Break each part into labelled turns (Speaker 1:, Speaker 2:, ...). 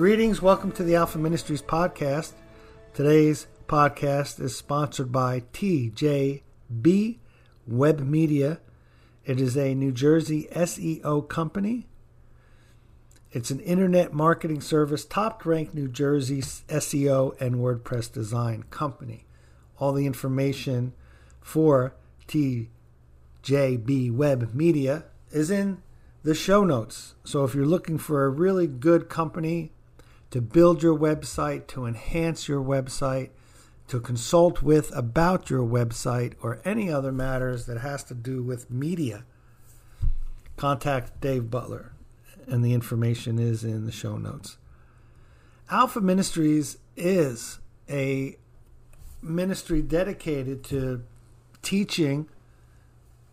Speaker 1: Greetings, welcome to the Alpha Ministries podcast. Today's podcast is sponsored by TJB Web Media. It is a New Jersey SEO company. It's an internet marketing service, top ranked New Jersey SEO and WordPress design company. All the information for TJB Web Media is in the show notes. So if you're looking for a really good company to build your website, to enhance your website, to consult with about your website or any other matters that has to do with media, contact Dave Butler and the information is in the show notes. Alpha Ministries is a ministry dedicated to teaching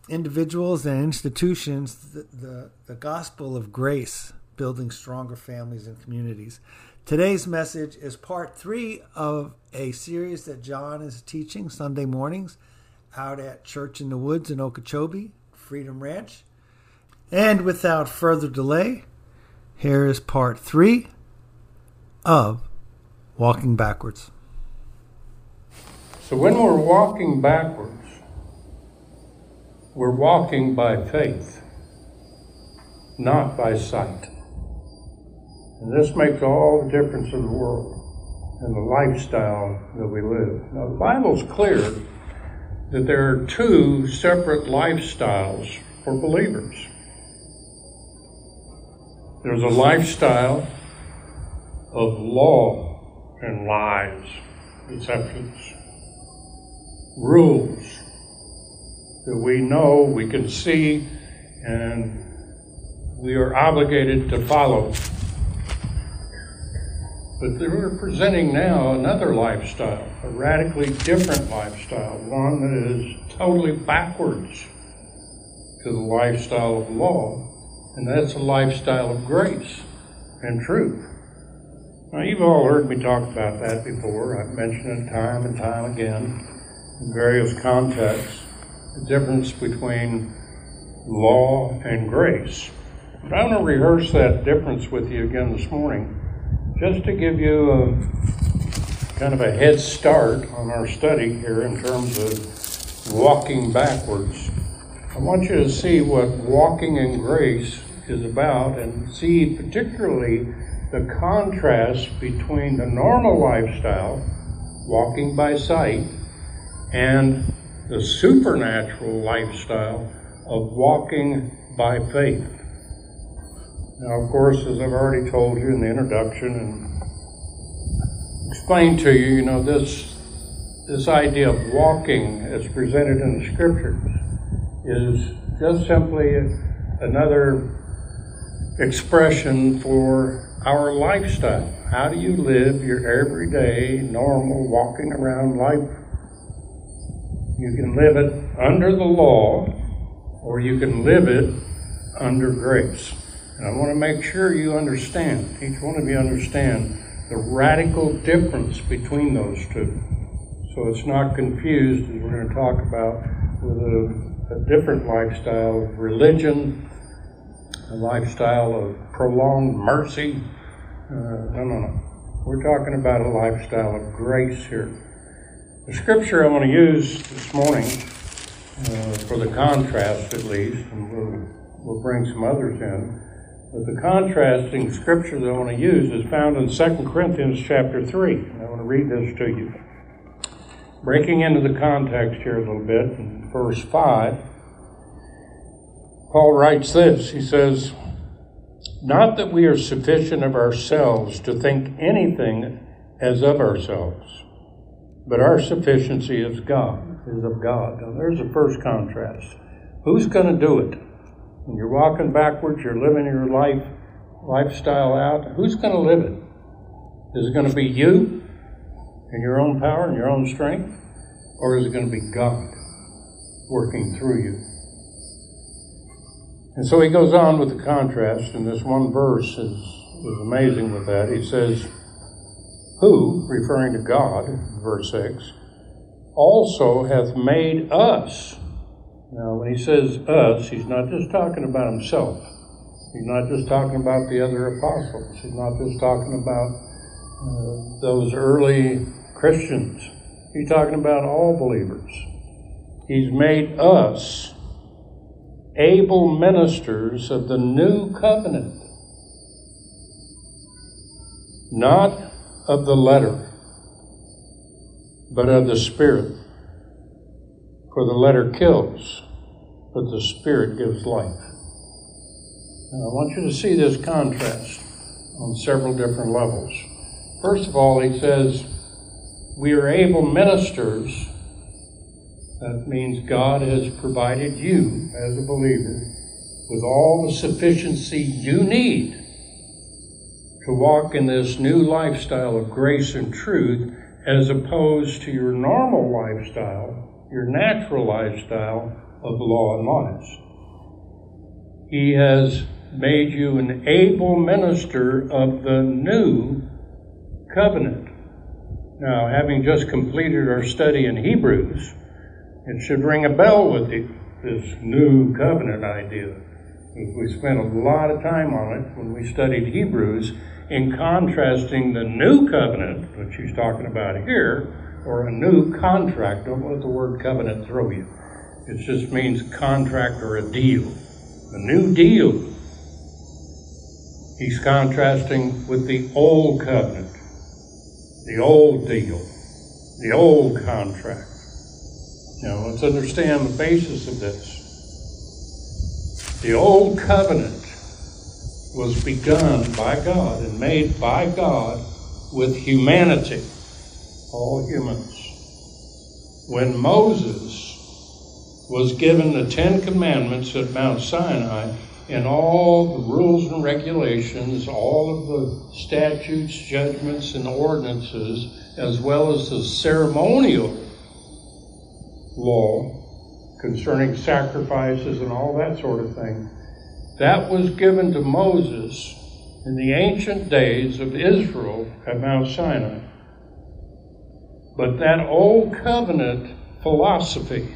Speaker 1: individuals and institutions the, the, the, gospel of grace, building stronger families and communities. Today's message is part three of a series that John is teaching Sunday mornings out at Church in the Woods in Okeechobee, Freedom Ranch. And without further delay, here is part three of Walking Backwards.
Speaker 2: So, when we're walking backwards, we're walking by faith, not by sight. And this makes all the difference in the world and the lifestyle that we live. Now, the Bible's clear that there are two separate lifestyles for believers. There's a lifestyle of law and lies, deceptions, rules, that we know, we can see, and we are obligated to follow. But they're presenting now another lifestyle, a radically different lifestyle, one that is totally backwards to the lifestyle of law, and that's a lifestyle of grace and truth. Now, you've all heard me talk about that before. I've mentioned it time and time again in various contexts the difference between law and grace. But I want to rehearse that difference with you again this morning, just to give you a kind of a head start on our study here in terms of walking backwards. I want you to see what walking in grace is about and see particularly the contrast between the normal lifestyle, walking by sight, and the supernatural lifestyle of walking by faith. Now, of course, as I've already told you in the introduction and explained to you, you know, this, this idea of walking as presented in the scriptures is just simply another expression for our lifestyle. How do you live your everyday, normal, walking around life you can live it under the law, or you can live it under grace. And I want to make sure you understand, each one of you understand the radical difference between those two. So it's not confused, as we're going to talk about, with a, a different lifestyle of religion, a lifestyle of prolonged mercy. Uh, no, no, no. We're talking about a lifestyle of grace here. The scripture I want to use this morning, uh, for the contrast at least, and we'll, we'll bring some others in, but the contrasting scripture that I want to use is found in 2 Corinthians chapter 3. I want to read this to you. Breaking into the context here a little bit, in verse 5, Paul writes this. He says, Not that we are sufficient of ourselves to think anything as of ourselves but our sufficiency is God, is of God. Now there's the first contrast. Who's going to do it? When you're walking backwards, you're living your life lifestyle out. Who's going to live it? Is it going to be you in your own power and your own strength? Or is it going to be God working through you? And so he goes on with the contrast, and this one verse is, is amazing with that. He says, who, referring to God, verse 6, also hath made us. Now, when he says us, he's not just talking about himself. He's not just talking about the other apostles. He's not just talking about uh, those early Christians. He's talking about all believers. He's made us able ministers of the new covenant, not of the letter, but of the Spirit. For the letter kills, but the Spirit gives life. And I want you to see this contrast on several different levels. First of all, he says, We are able ministers. That means God has provided you, as a believer, with all the sufficiency you need to walk in this new lifestyle of grace and truth as opposed to your normal lifestyle, your natural lifestyle of law and lies. He has made you an able minister of the new covenant. Now, having just completed our study in Hebrews, it should ring a bell with you, this new covenant idea. We spent a lot of time on it when we studied Hebrews in contrasting the new covenant, which he's talking about here, or a new contract. Don't let the word covenant throw you. It just means contract or a deal. A new deal He's contrasting with the old covenant, the old deal, the old contract. Now, let's understand the basis of this. The old covenant was begun by God and made by God with humanity, all humans. When Moses was given the Ten Commandments at Mount Sinai, and all the rules and regulations, all of the statutes, judgments, and ordinances, as well as the ceremonial law concerning sacrifices and all that sort of thing, that was given to Moses in the ancient days of Israel at Mount Sinai. But that old covenant philosophy,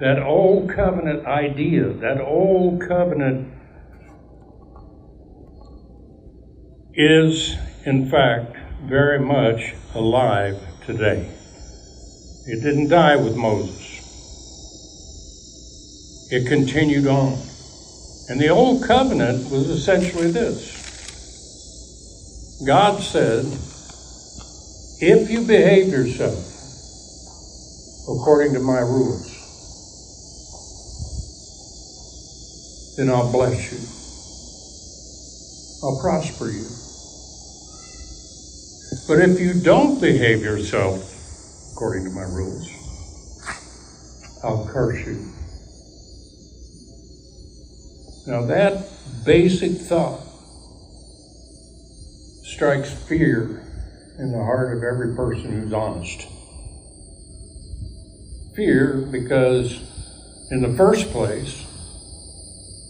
Speaker 2: that old covenant idea, that old covenant is, in fact, very much alive today. It didn't die with Moses. It continued on. And the old covenant was essentially this. God said, if you behave yourself according to my rules, then I'll bless you. I'll prosper you. But if you don't behave yourself according to my rules, I'll curse you. Now, that basic thought strikes fear in the heart of every person who's honest. Fear because, in the first place,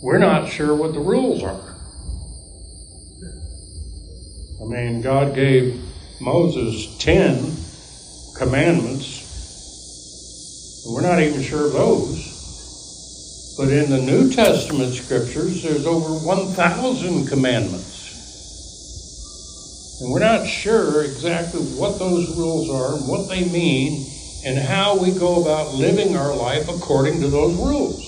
Speaker 2: we're not sure what the rules are. I mean, God gave Moses 10 commandments, and we're not even sure of those. But in the New Testament scriptures, there's over 1,000 commandments. And we're not sure exactly what those rules are and what they mean and how we go about living our life according to those rules.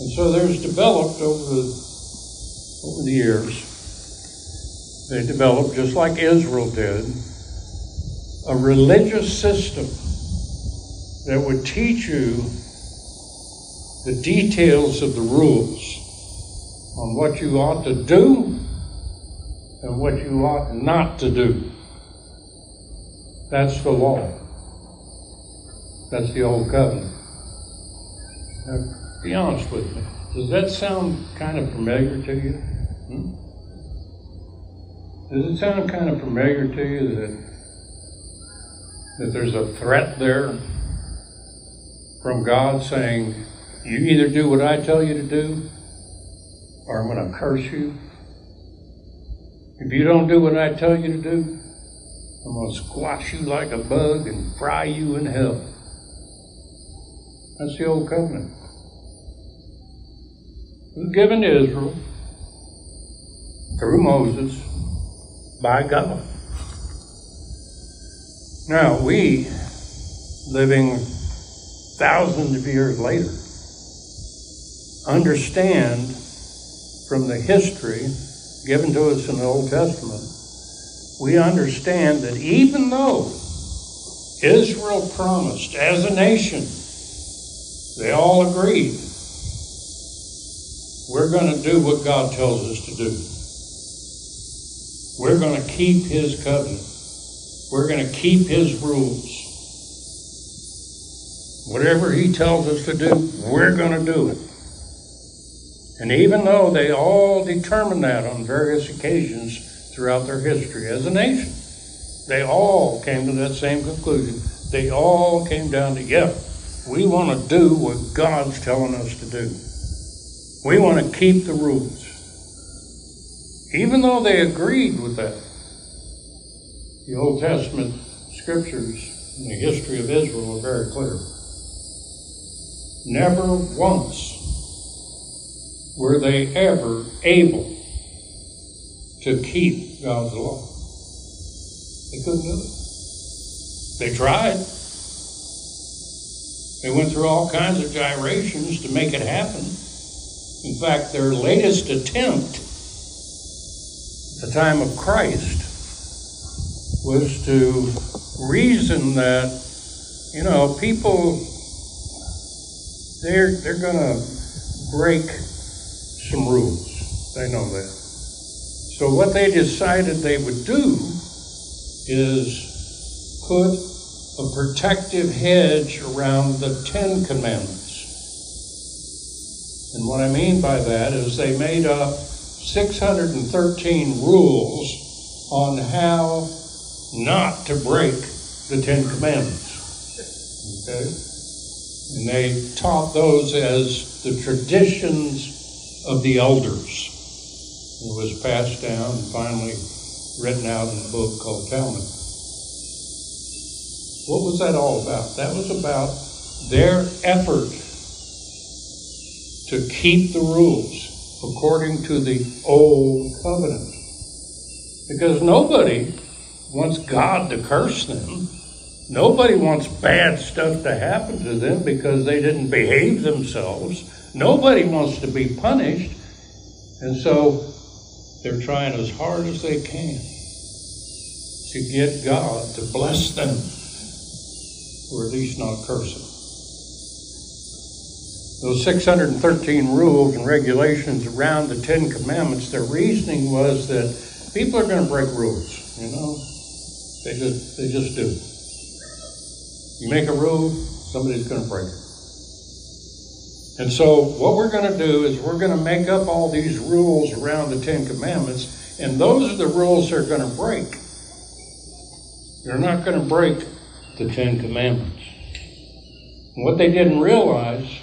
Speaker 2: And so there's developed over the, over the years, they developed, just like Israel did, a religious system that would teach you the details of the rules on what you ought to do and what you ought not to do. That's the law. That's the old covenant. Now, be honest with me. Does that sound kind of familiar to you? Hmm? Does it sound kind of familiar to you that that there's a threat there from God saying, you either do what I tell you to do, or I'm going to curse you. If you don't do what I tell you to do, I'm going to squash you like a bug and fry you in hell. That's the old covenant. was given to Israel through Moses by God. Now, we, living thousands of years later, understand from the history given to us in the Old Testament, we understand that even though Israel promised as a nation, they all agreed, we're going to do what God tells us to do. We're going to keep His covenant. We're going to keep His rules. Whatever He tells us to do, we're going to do it. And even though they all determined that on various occasions throughout their history as a nation, they all came to that same conclusion. They all came down to, yeah, we want to do what God's telling us to do. We want to keep the rules. Even though they agreed with that, the Old Testament scriptures and the history of Israel are very clear. Never once were they ever able to keep God's law. They couldn't do it. They tried. They went through all kinds of gyrations to make it happen. In fact, their latest attempt at the time of Christ was to reason that, you know, people, they're, they're going to break some rules. They know that. So what they decided they would do is put a protective hedge around the Ten Commandments. And what I mean by that is they made up 613 rules on how not to break the Ten Commandments. Okay? And they taught those as the traditions of the elders. It was passed down and finally written out in a book called Talmud. What was that all about? That was about their effort to keep the rules according to the old covenant. Because nobody wants God to curse them. Nobody wants bad stuff to happen to them because they didn't behave themselves. Nobody wants to be punished. And so they're trying as hard as they can to get God to bless them, or at least not curse them. Those 613 rules and regulations around the Ten Commandments, their reasoning was that people are going to break rules, you know? They just, they just do. You make a rule, somebody's going to break it. And so, what we're going to do is we're going to make up all these rules around the Ten Commandments, and those are the rules they're going to break. They're not going to break the Ten Commandments. And what they didn't realize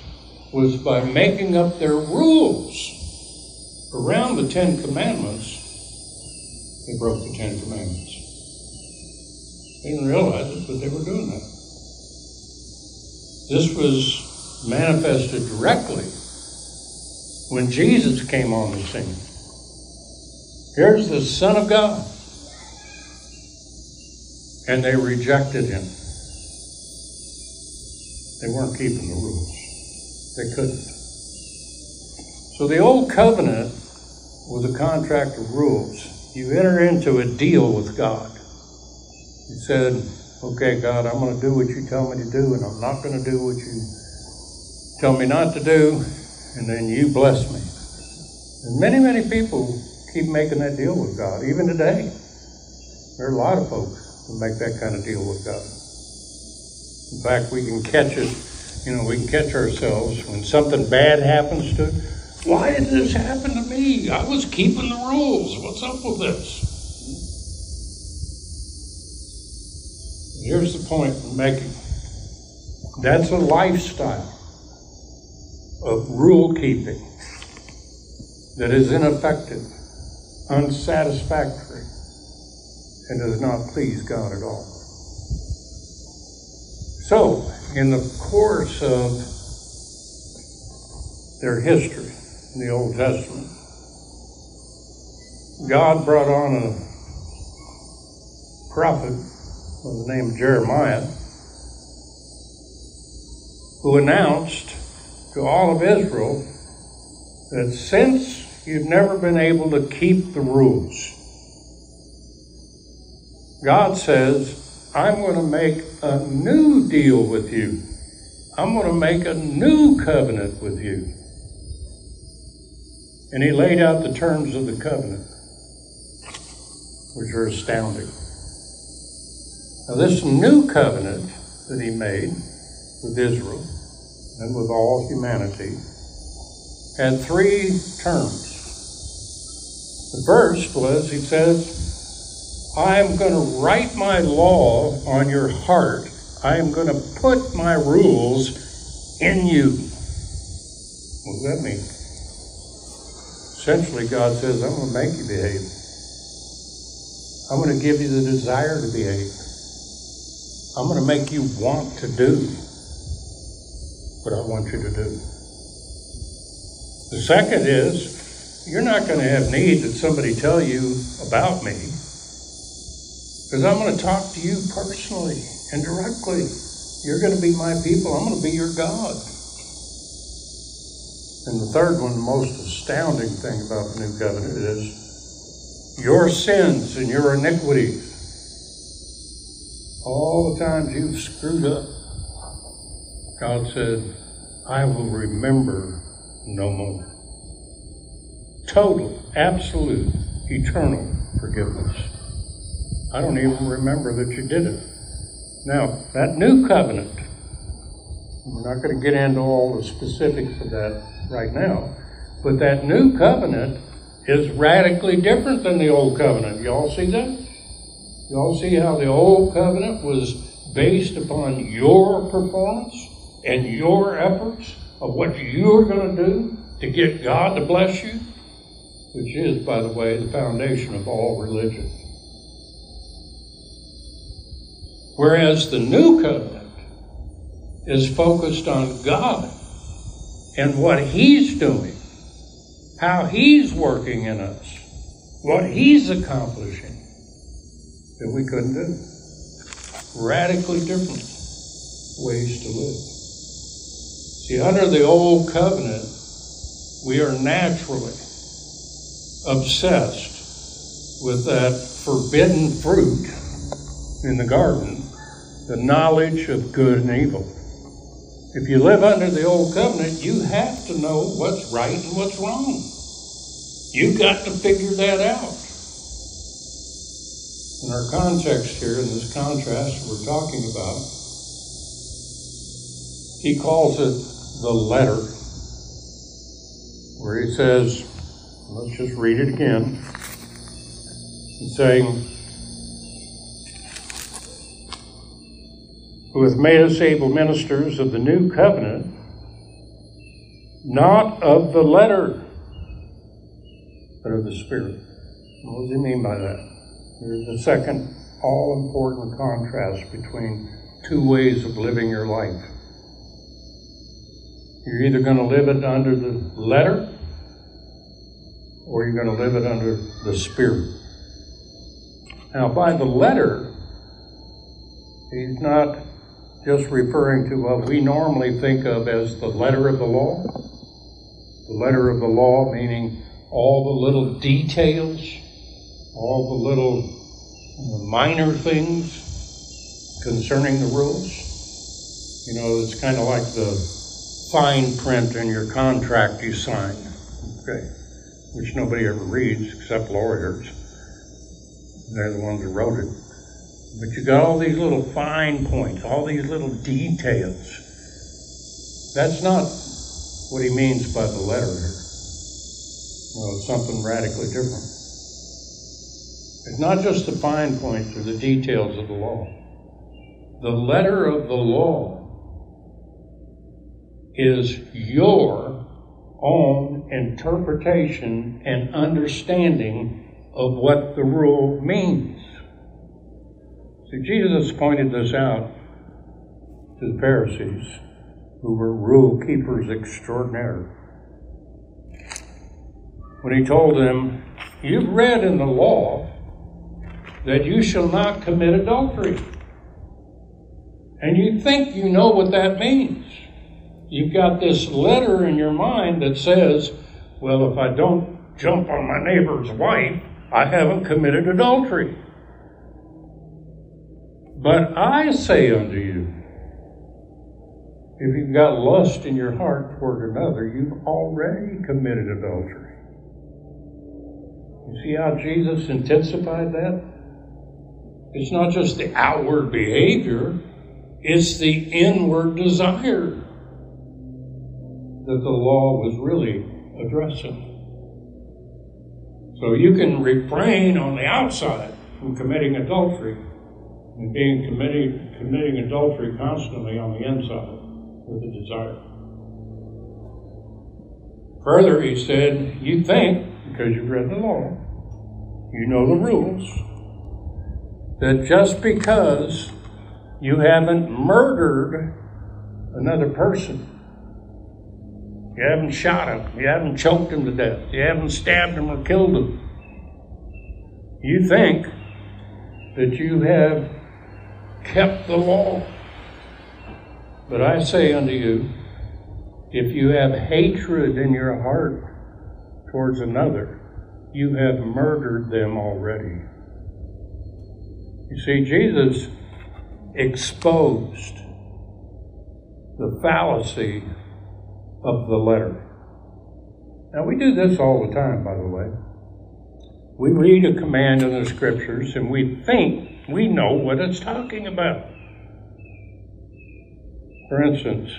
Speaker 2: was by making up their rules around the Ten Commandments, they broke the Ten Commandments. They didn't realize it, but they were doing that. This was manifested directly when Jesus came on the scene. Here's the Son of God. And they rejected him. They weren't keeping the rules. They couldn't. So the old covenant was a contract of rules. You enter into a deal with God. You said, okay, God, I'm going to do what you tell me to do, and I'm not going to do what you tell me not to do, and then you bless me. And many, many people keep making that deal with God, even today. There are a lot of folks who make that kind of deal with God. In fact, we can catch it, you know, we can catch ourselves when something bad happens to why did this happen to me? I was keeping the rules. What's up with this? Here's the point I'm making. That's a lifestyle of rule keeping that is ineffective, unsatisfactory, and does not please God at all. So, in the course of their history, in the Old Testament, God brought on a prophet by the name of Jeremiah who announced to all of Israel that since you've never been able to keep the rules, God says, I'm going to make a new deal with you. I'm going to make a new covenant with you. And he laid out the terms of the covenant, which are astounding. Now, this new covenant that he made with Israel and with all humanity had three terms. The first was, he says, I am going to write my law on your heart. I am going to put my rules in you. What does that mean? Essentially, God says, I'm going to make you behave. I'm going to give you the desire to behave. I'm going to make you want to do what I want you to do. The second is, you're not going to have need that somebody tell you about me, because I'm going to talk to you personally and directly. You're going to be my people. I'm going to be your God. And the third one, the most astounding thing about the new covenant is your sins and your iniquities. All the times you've screwed up, God said, I will remember no more. Total, absolute, eternal forgiveness. I don't even remember that you did it. Now, that new covenant, we're not going to get into all the specifics of that right now. But that new covenant is radically different than the old covenant. Y'all see that? Y'all see how the old covenant was based upon your performance and your efforts of what you're going to do to get God to bless you? Which is, by the way, the foundation of all religion. Whereas the new covenant is focused on God and what He's doing, how He's working in us, what He's accomplishing that we couldn't do. Radically different ways to live. See, under the old covenant, we are naturally obsessed with that forbidden fruit in the garden, the knowledge of good and evil. If you live under the old covenant, you have to know what's right and what's wrong. You've got to figure that out. In our context here, in this contrast we're talking about, he calls it the letter, where he says, let's just read it again, and saying, who hath made us able ministers of the new covenant, not of the letter, but of the Spirit. What does he mean by that? There's a second all important contrast between two ways of living your life. You're either going to live it under the letter or you're going to live it under the Spirit. Now, by the letter, he's not just referring to what we normally think of as the letter of the law. The letter of the law meaning all the little details, all the little minor things concerning the rules. You know, it's kind of like the fine print in your contract you sign, okay, which nobody ever reads except lawyers. They're the ones who wrote it. But you got all these little fine points, all these little details. That's not what he means by the letter here. No, it's something radically different. It's not just the fine points or the details of the law. The letter of the law is your own interpretation and understanding of what the rule means. See, Jesus pointed this out to the Pharisees, who were rule keepers extraordinary. when he told them, You've read in the law that you shall not commit adultery. And you think you know what that means. You've got this letter in your mind that says, Well, if I don't jump on my neighbor's wife, I haven't committed adultery. But I say unto you, if you've got lust in your heart toward another, you've already committed adultery. You see how Jesus intensified that? It's not just the outward behavior, it's the inward desire that the law was really addressing. So you can refrain on the outside from committing adultery and being committing, committing adultery constantly on the inside with a desire. Further, he said, You think, because you've read the law, you know the rules, that just because you haven't murdered another person, you haven't shot him, you haven't choked him to death, you haven't stabbed him or killed him, you think that you have kept the law. But I say unto you, if you have hatred in your heart towards another, you have murdered them already. You see, Jesus exposed the fallacy of the letter. Now, we do this all the time, by the way. We read a command in the scriptures and we think we know what it's talking about for instance.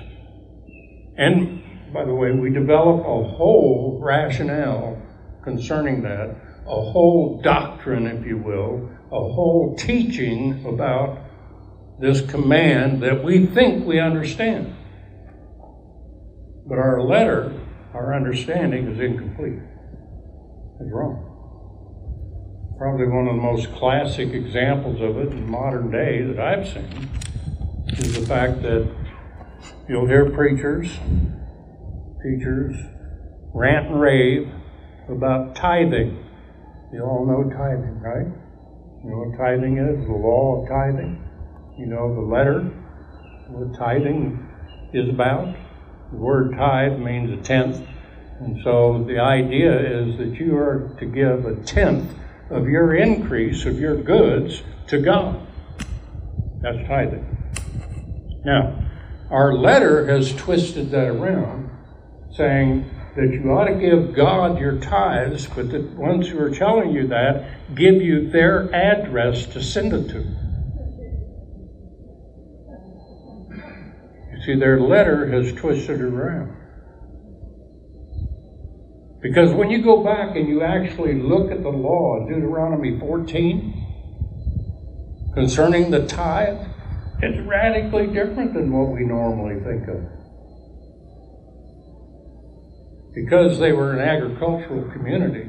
Speaker 2: And by the way, we develop a whole rationale concerning that, a whole doctrine, if you will, a whole teaching about this command that we think we understand. But our letter, our understanding is incomplete. It's wrong. Probably one of the most classic examples of it in modern day that I've seen is the fact that You'll hear preachers, teachers rant and rave about tithing. You all know tithing, right? You know what tithing is? The law of tithing. You know the letter, what tithing is about. The word tithe means a tenth. And so the idea is that you are to give a tenth of your increase of your goods to God. That's tithing. Now, our letter has twisted that around, saying that you ought to give God your tithes, but the ones who are telling you that give you their address to send it to. See, their letter has twisted around. Because when you go back and you actually look at the law, Deuteronomy 14, concerning the tithe, it's radically different than what we normally think of. Because they were an agricultural community,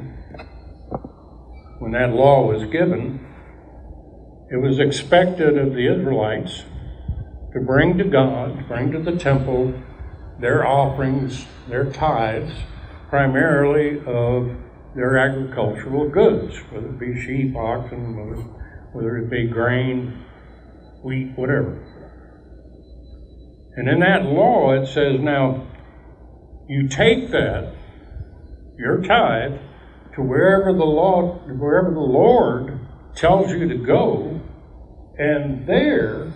Speaker 2: when that law was given, it was expected of the Israelites to bring to God, to bring to the temple, their offerings, their tithes, primarily of their agricultural goods, whether it be sheep, oxen, whether, whether it be grain, wheat, whatever. And in that law, it says now, you take that, your tithe, to wherever the law, wherever the Lord tells you to go, and there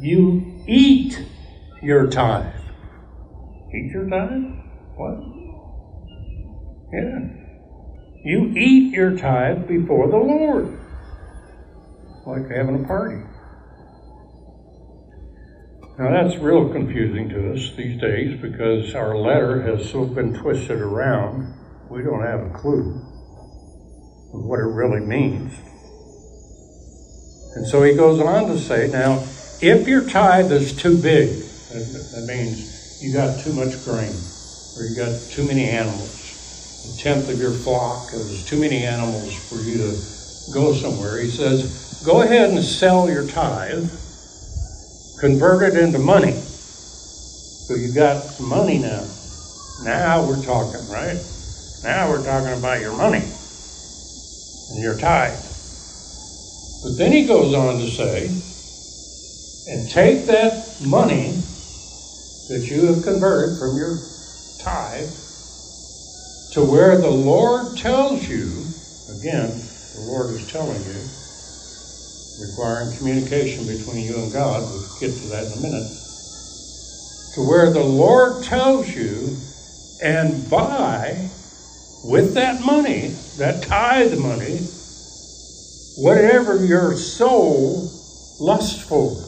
Speaker 2: you eat your tithe. Eat your tithe? What? Yeah. You eat your tithe before the Lord. Like having a party. Now that's real confusing to us these days because our letter has so been twisted around, we don't have a clue of what it really means. And so he goes on to say, now, if your tithe is too big, that means you got too much grain, or you got too many animals, a tenth of your flock, there's too many animals for you to go somewhere. He says, go ahead and sell your tithe convert it into money. So you got money now. Now we're talking, right? Now we're talking about your money and your tithe. But then he goes on to say, and take that money that you have converted from your tithe to where the Lord tells you, again, the Lord is telling you, requiring communication between you and God, we'll get to that in a minute, to where the Lord tells you, and buy with that money, that tithe money, whatever your soul lusts for.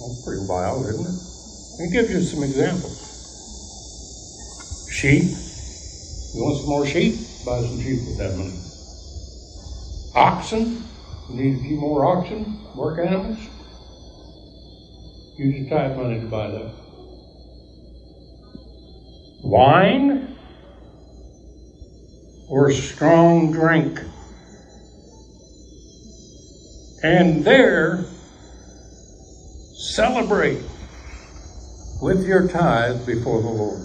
Speaker 2: That's pretty wild, isn't it? It gives you some examples. Sheep. You want some more sheep? Buy some sheep with that money. Oxen. You need a few more oxen, work animals. Use your tithe money to buy that. Wine or strong drink. And there, celebrate with your tithe before the Lord.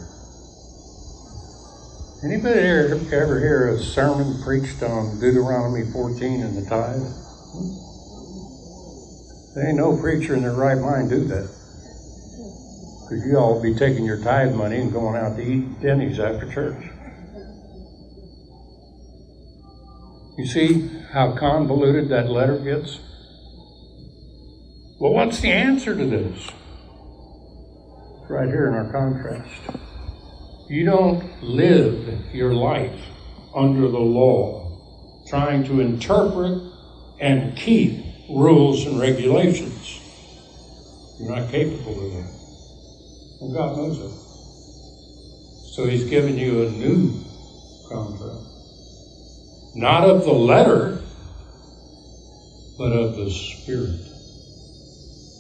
Speaker 2: Anybody ever, ever hear a sermon preached on Deuteronomy 14 and the tithe? There ain't no preacher in their right mind do that. Because you all be taking your tithe money and going out to eat Denny's after church. You see how convoluted that letter gets? Well, what's the answer to this? It's right here in our contrast. You don't live your life under the law, trying to interpret and keep rules and regulations. You're not capable of that. And God knows it. So He's given you a new contract not of the letter, but of the Spirit.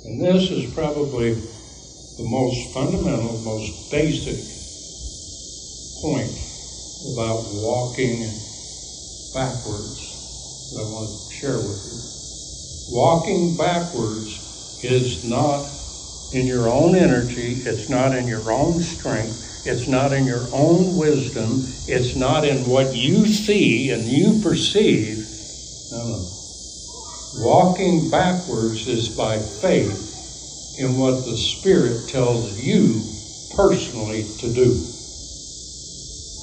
Speaker 2: And this is probably the most fundamental, most basic point about walking backwards that I want to share with you. Walking backwards is not in your own energy, it's not in your own strength, it's not in your own wisdom. It's not in what you see and you perceive. No, no. Walking backwards is by faith in what the Spirit tells you personally to do.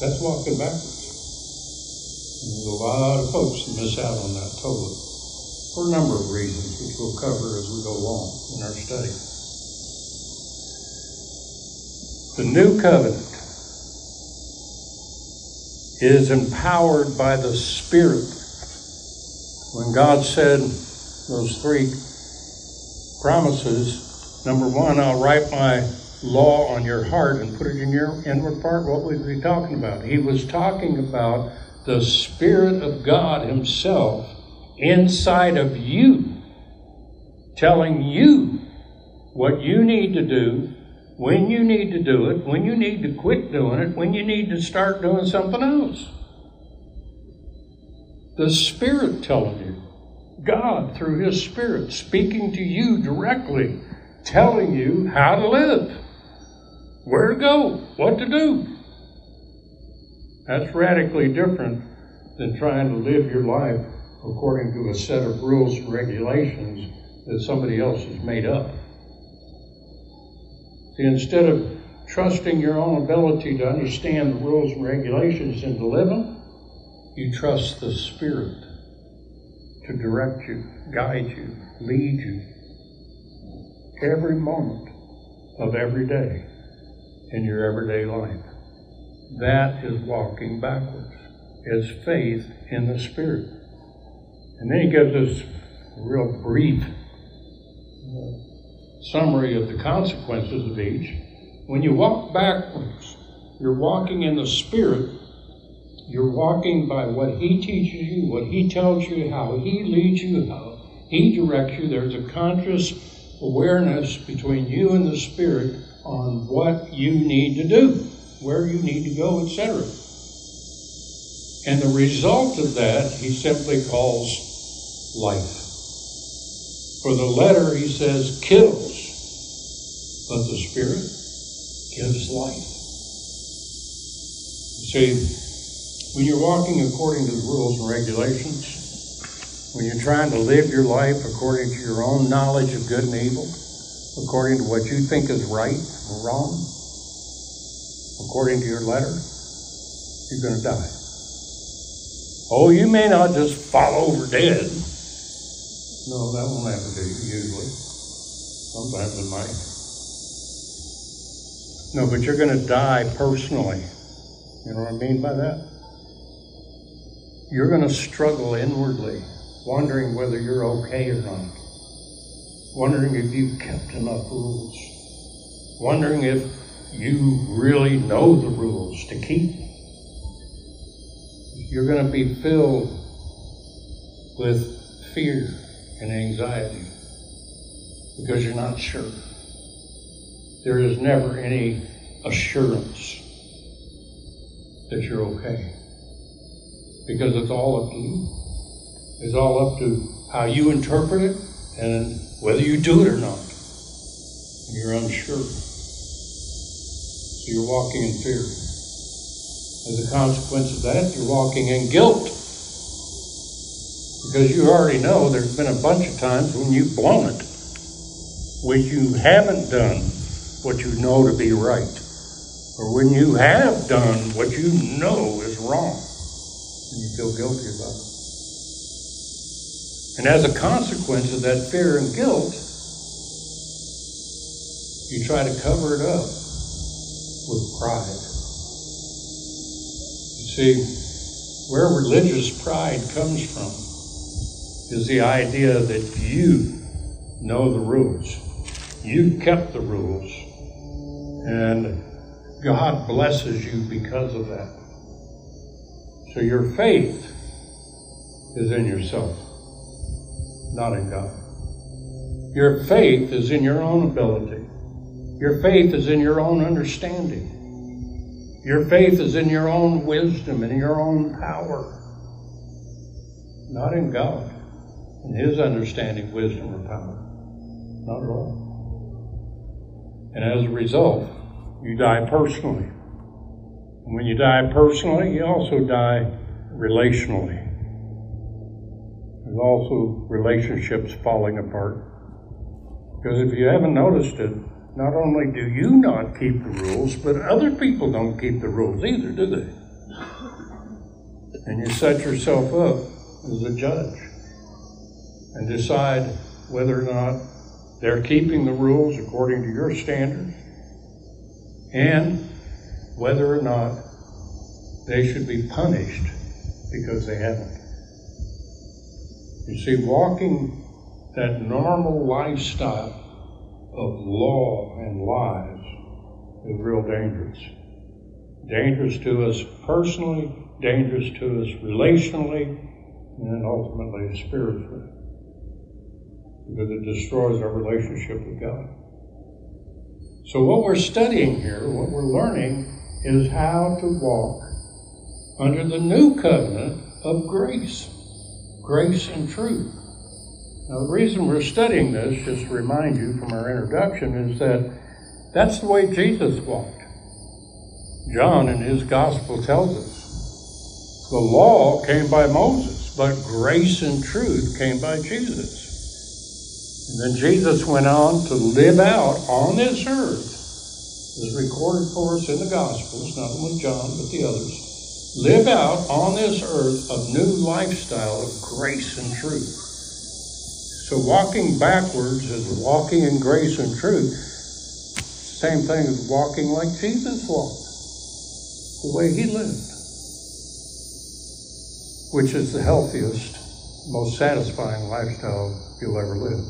Speaker 2: That's walking backwards. And there's a lot of folks that miss out on that totally. For a number of reasons, which we'll cover as we go along in our study. The new covenant is empowered by the Spirit. When God said those three promises, number one, I'll write my law on your heart and put it in your inward part, what was he talking about? He was talking about the Spirit of God Himself inside of you, telling you what you need to do when you need to do it, when you need to quit doing it, when you need to start doing something else. The Spirit telling you, God through His Spirit speaking to you directly, telling you how to live, where to go, what to do. That's radically different than trying to live your life according to a set of rules and regulations that somebody else has made up. See, instead of trusting your own ability to understand the rules and regulations and to live them, you trust the Spirit to direct you, guide you, lead you every moment of every day in your everyday life. That is walking backwards, is faith in the Spirit. And then he gives us a real brief uh, summary of the consequences of each. When you walk backwards, you're walking in the Spirit. You're walking by what He teaches you, what He tells you, how He leads you, how He directs you. There's a conscious awareness between you and the Spirit on what you need to do, where you need to go, etc. And the result of that, He simply calls life. For the letter, He says, kills but the Spirit gives life. See, when you're walking according to the rules and regulations, when you're trying to live your life according to your own knowledge of good and evil, according to what you think is right or wrong, according to your letter, you're going to die. Oh, you may not just fall over dead. No, that won't happen to you usually. Sometimes it might. No, but you're going to die personally. You know what I mean by that? You're going to struggle inwardly, wondering whether you're okay or not, wondering if you've kept enough rules, wondering if you really know the rules to keep. You're going to be filled with fear and anxiety because you're not sure. There is never any assurance that you're okay because it's all up to you. It's all up to how you interpret it and whether you do it or not. And you're unsure. So you're walking in fear. As a consequence of that, you're walking in guilt. Because you already know there's been a bunch of times when you've blown it, when you haven't done what you know to be right, or when you have done what you know is wrong, and you feel guilty about it. And as a consequence of that fear and guilt, you try to cover it up with pride. You see, where religious pride comes from is the idea that you know the rules. You kept the rules. And God blesses you because of that. So your faith is in yourself, not in God. Your faith is in your own ability. Your faith is in your own understanding. Your faith is in your own wisdom and your own power, not in God and His understanding, wisdom, or power. Not at all. And as a result, you die personally. When you die personally, you also die relationally. There's also relationships falling apart. Because if you haven't noticed it, not only do you not keep the rules, but other people don't keep the rules either, do they? And you set yourself up as a judge and decide whether or not they're keeping the rules according to your standards and whether or not they should be punished because they haven't. You see, walking that normal lifestyle of law and lies is real dangerous. Dangerous to us personally, dangerous to us relationally, and ultimately spiritually because it destroys our relationship with God. So, what we're studying here, what we're learning, is how to walk under the new covenant of grace, grace and truth. Now, the reason we're studying this, just to remind you from our introduction, is that that's the way Jesus walked. John in his gospel tells us the law came by Moses, but grace and truth came by Jesus. And then Jesus went on to live out on this earth, as recorded for us in the Gospels, not only John, but the others, live out on this earth a new lifestyle of grace and truth. So walking backwards is walking in grace and truth. Same thing as walking like Jesus walked, the way he lived, which is the healthiest, most satisfying lifestyle you'll ever live.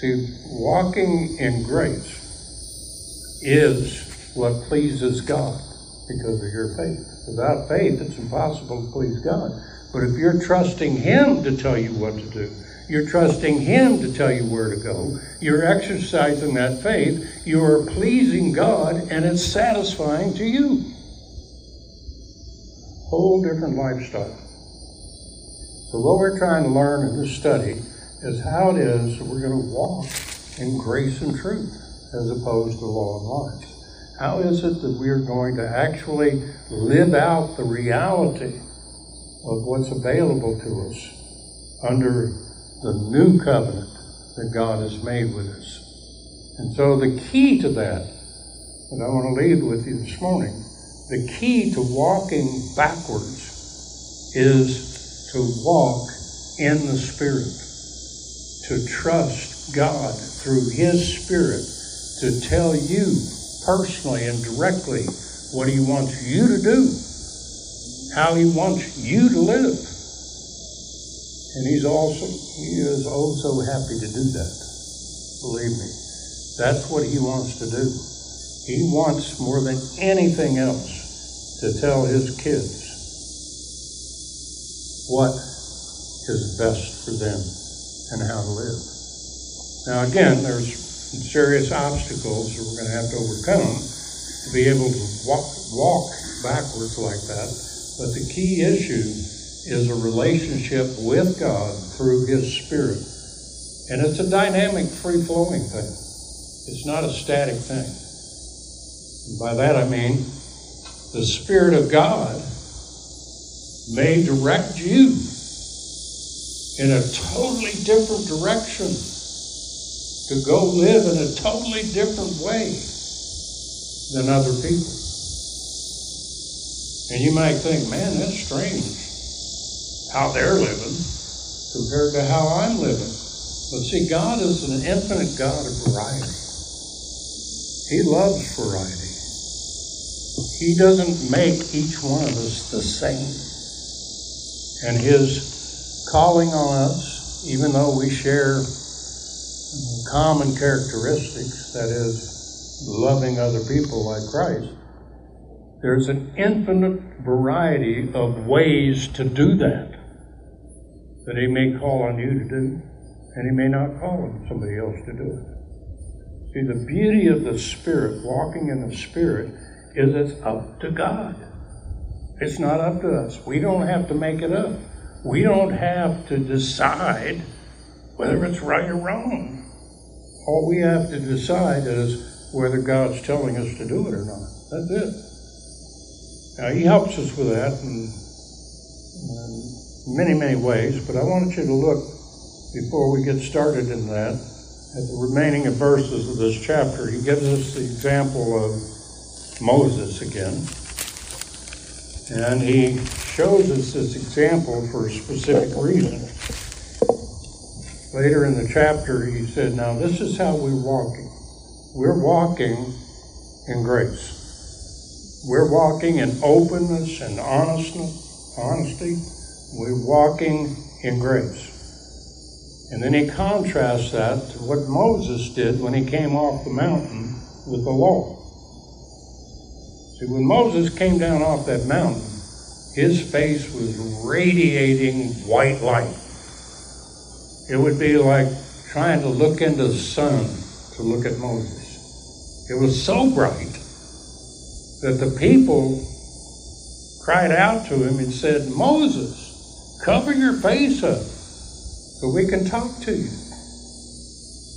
Speaker 2: See, walking in grace is what pleases God because of your faith. Without faith, it's impossible to please God. But if you're trusting Him to tell you what to do, you're trusting Him to tell you where to go, you're exercising that faith, you are pleasing God, and it's satisfying to you. Whole different lifestyle. So, what we're trying to learn in this study is how it is that we're going to walk in grace and truth as opposed to law and lies. How is it that we are going to actually live out the reality of what's available to us under the new covenant that God has made with us? And so the key to that, that I want to leave with you this morning, the key to walking backwards is to walk in the Spirit, to trust God through His Spirit to tell you personally and directly what He wants you to do, how He wants you to live. And He's also, He is also happy to do that. Believe me. That's what He wants to do. He wants more than anything else to tell His kids what is best for them and how to live. Now, again, there's serious obstacles that we're going to have to overcome to be able to walk, walk backwards like that. But the key issue is a relationship with God through His Spirit. And it's a dynamic, free flowing thing, it's not a static thing. And by that I mean the Spirit of God may direct you in a totally different direction to go live in a totally different way than other people. And you might think, man, that's strange how they're living compared to how I'm living. But see, God is an infinite God of variety. He loves variety. He doesn't make each one of us the same. And His calling on us, even though we share common characteristics, that is, loving other people like Christ, there's an infinite variety of ways to do that that He may call on you to do, and He may not call on somebody else to do it. See, the beauty of the Spirit, walking in the Spirit, is it's up to God. It's not up to us. We don't have to make it up. We don't have to decide whether it's right or wrong. All we have to decide is whether God's telling us to do it or not. That's it. Now, He helps us with that in, in many, many ways, but I want you to look, before we get started in that, at the remaining verses of this chapter. He gives us the example of Moses again. And he shows us this example for a specific reason. Later in the chapter, he said, Now this is how we're walking. We're walking in grace. We're walking in openness and honestness, honesty. We're walking in grace. And then he contrasts that to what Moses did when he came off the mountain with the law. See, when Moses came down off that mountain, his face was radiating white light. It would be like trying to look into the sun to look at Moses. It was so bright that the people cried out to him and said, Moses, cover your face up so we can talk to you.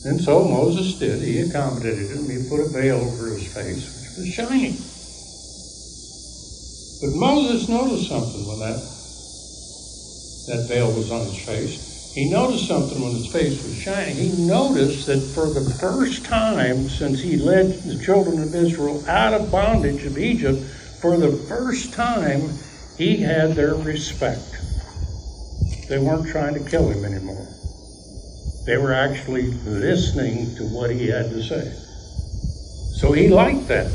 Speaker 2: And so Moses did. He accommodated him. He put a veil over his face, which was shining. But Moses noticed something when that, that veil was on his face. He noticed something when his face was shining. He noticed that for the first time since he led the children of Israel out of bondage of Egypt, for the first time he had their respect. They weren't trying to kill him anymore. They were actually listening to what he had to say. So he liked that.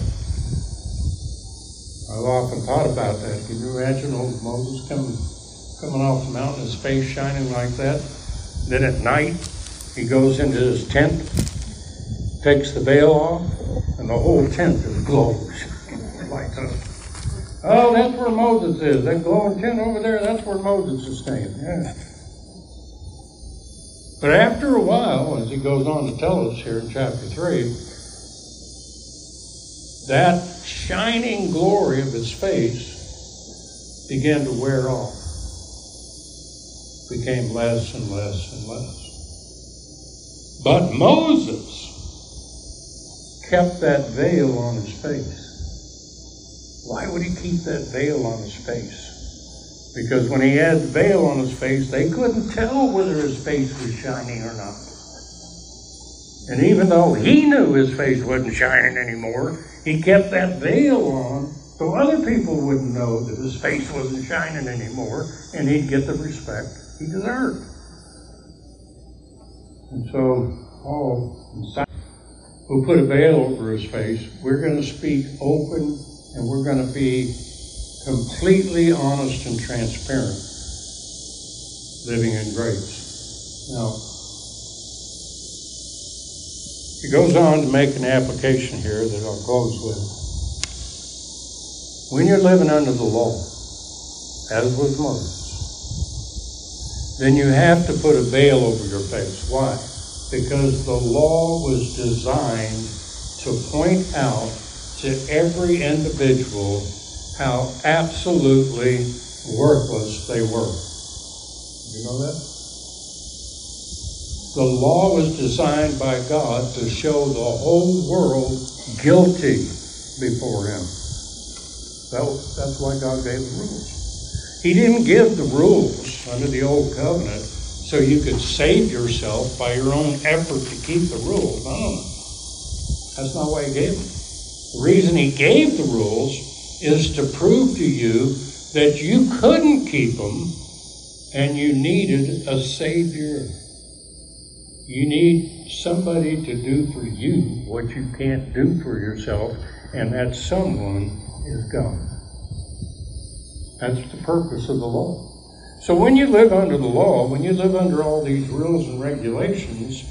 Speaker 2: I've often thought about that. Can you imagine old Moses coming, coming off the mountain, his face shining like that? Then at night, he goes into his tent, takes the veil off, and the whole tent just glows like that. Oh, that's where Moses is. That glowing tent over there, that's where Moses is staying. Yeah. But after a while, as he goes on to tell us here in chapter 3, that shining glory of his face began to wear off, became less and less and less. But Moses kept that veil on his face. Why would he keep that veil on his face? Because when he had the veil on his face, they couldn't tell whether his face was shining or not. And even though he knew his face wasn't shining anymore, he kept that veil on so other people wouldn't know that his face wasn't shining anymore and he'd get the respect he deserved. And so Paul who put a veil over his face, we're going to speak open and we're going to be completely honest and transparent living in grace. Now, he goes on to make an application here that I'll close with. When you're living under the law, as was Moses, then you have to put a veil over your face. Why? Because the law was designed to point out to every individual how absolutely worthless they were. You know that? The law was designed by God to show the whole world guilty before Him. That, that's why God gave the rules. He didn't give the rules under the old covenant so you could save yourself by your own effort to keep the rules. No, no, no. That's not why He gave them. The reason He gave the rules is to prove to you that you couldn't keep them and you needed a Savior. You need somebody to do for you what you can't do for yourself, and that someone is God. That's the purpose of the law. So when you live under the law, when you live under all these rules and regulations,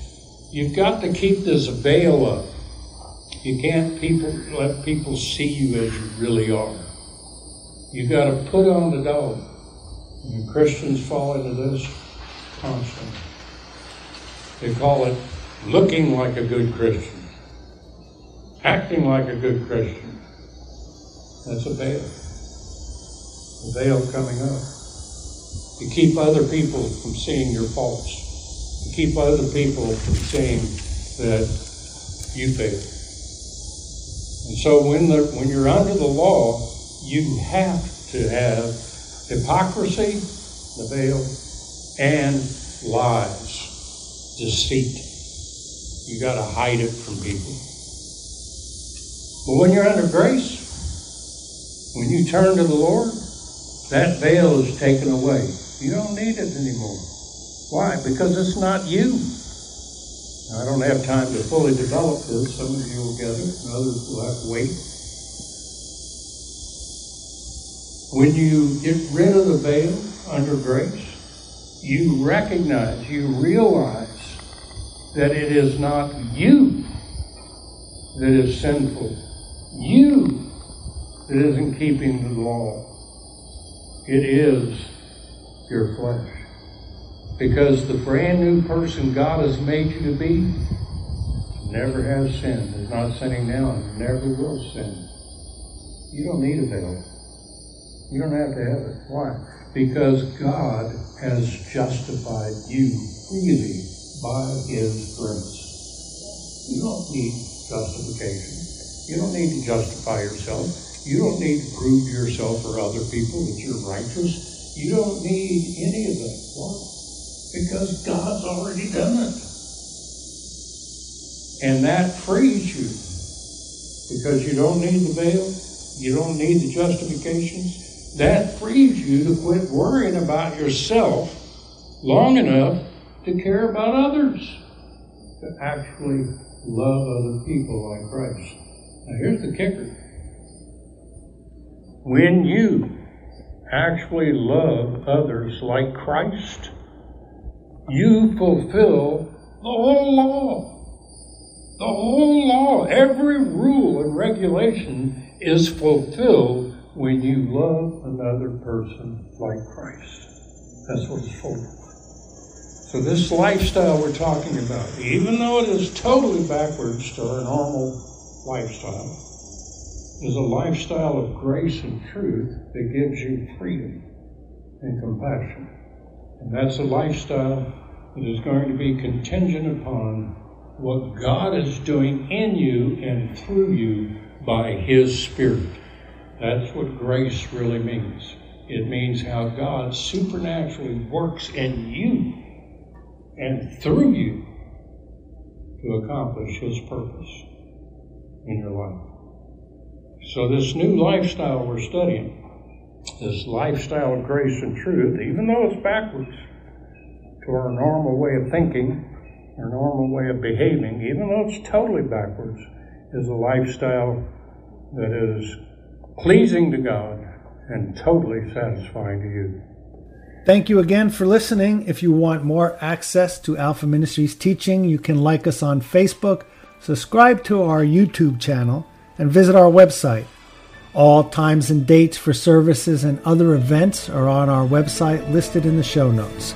Speaker 2: you've got to keep this veil up. You can't people let people see you as you really are. You've got to put on the dog. And Christians fall into this constantly. They call it looking like a good Christian, acting like a good Christian. That's a veil. A veil coming up. To keep other people from seeing your faults. To keep other people from seeing that you failed. And so when the when you're under the law, you have to have hypocrisy, the veil, and lies, deceit. You got to hide it from people. But when you're under grace, when you turn to the Lord, that veil is taken away. You don't need it anymore. Why? Because it's not you. I don't have time to fully develop this. Some of you will get it, and others will have to wait. When you get rid of the veil under grace, you recognize, you realize that it is not you that is sinful. You that isn't keeping the law. It is your flesh. Because the brand new person God has made you to be never has sinned, is not sinning now, and never will sin. You don't need a veil. You don't have to have it. Why? Because God has justified you freely by His grace. You don't need justification. You don't need to justify yourself. You don't need to prove to yourself or other people that you're righteous. You don't need any of that. Why? Because God's already done it. And that frees you. Because you don't need the veil, you don't need the justifications. That frees you to quit worrying about yourself long enough to care about others, to actually love other people like Christ. Now, here's the kicker when you actually love others like Christ, you fulfill the whole law. The whole law, every rule and regulation is fulfilled when you love another person like Christ. That's what it's for. So, this lifestyle we're talking about, even though it is totally backwards to our normal lifestyle, is a lifestyle of grace and truth that gives you freedom and compassion. And that's a lifestyle that is going to be contingent upon what God is doing in you and through you by His Spirit. That's what grace really means. It means how God supernaturally works in you and through you to accomplish His purpose in your life. So, this new lifestyle we're studying, this lifestyle of grace and truth, even though it's backwards to our normal way of thinking, our normal way of behaving, even though it's totally backwards, is a lifestyle that is pleasing to God and totally satisfying to you.
Speaker 1: Thank you again for listening. If you want more access to Alpha Ministries teaching, you can like us on Facebook, subscribe to our YouTube channel, and visit our website. All times and dates for services and other events are on our website listed in the show notes.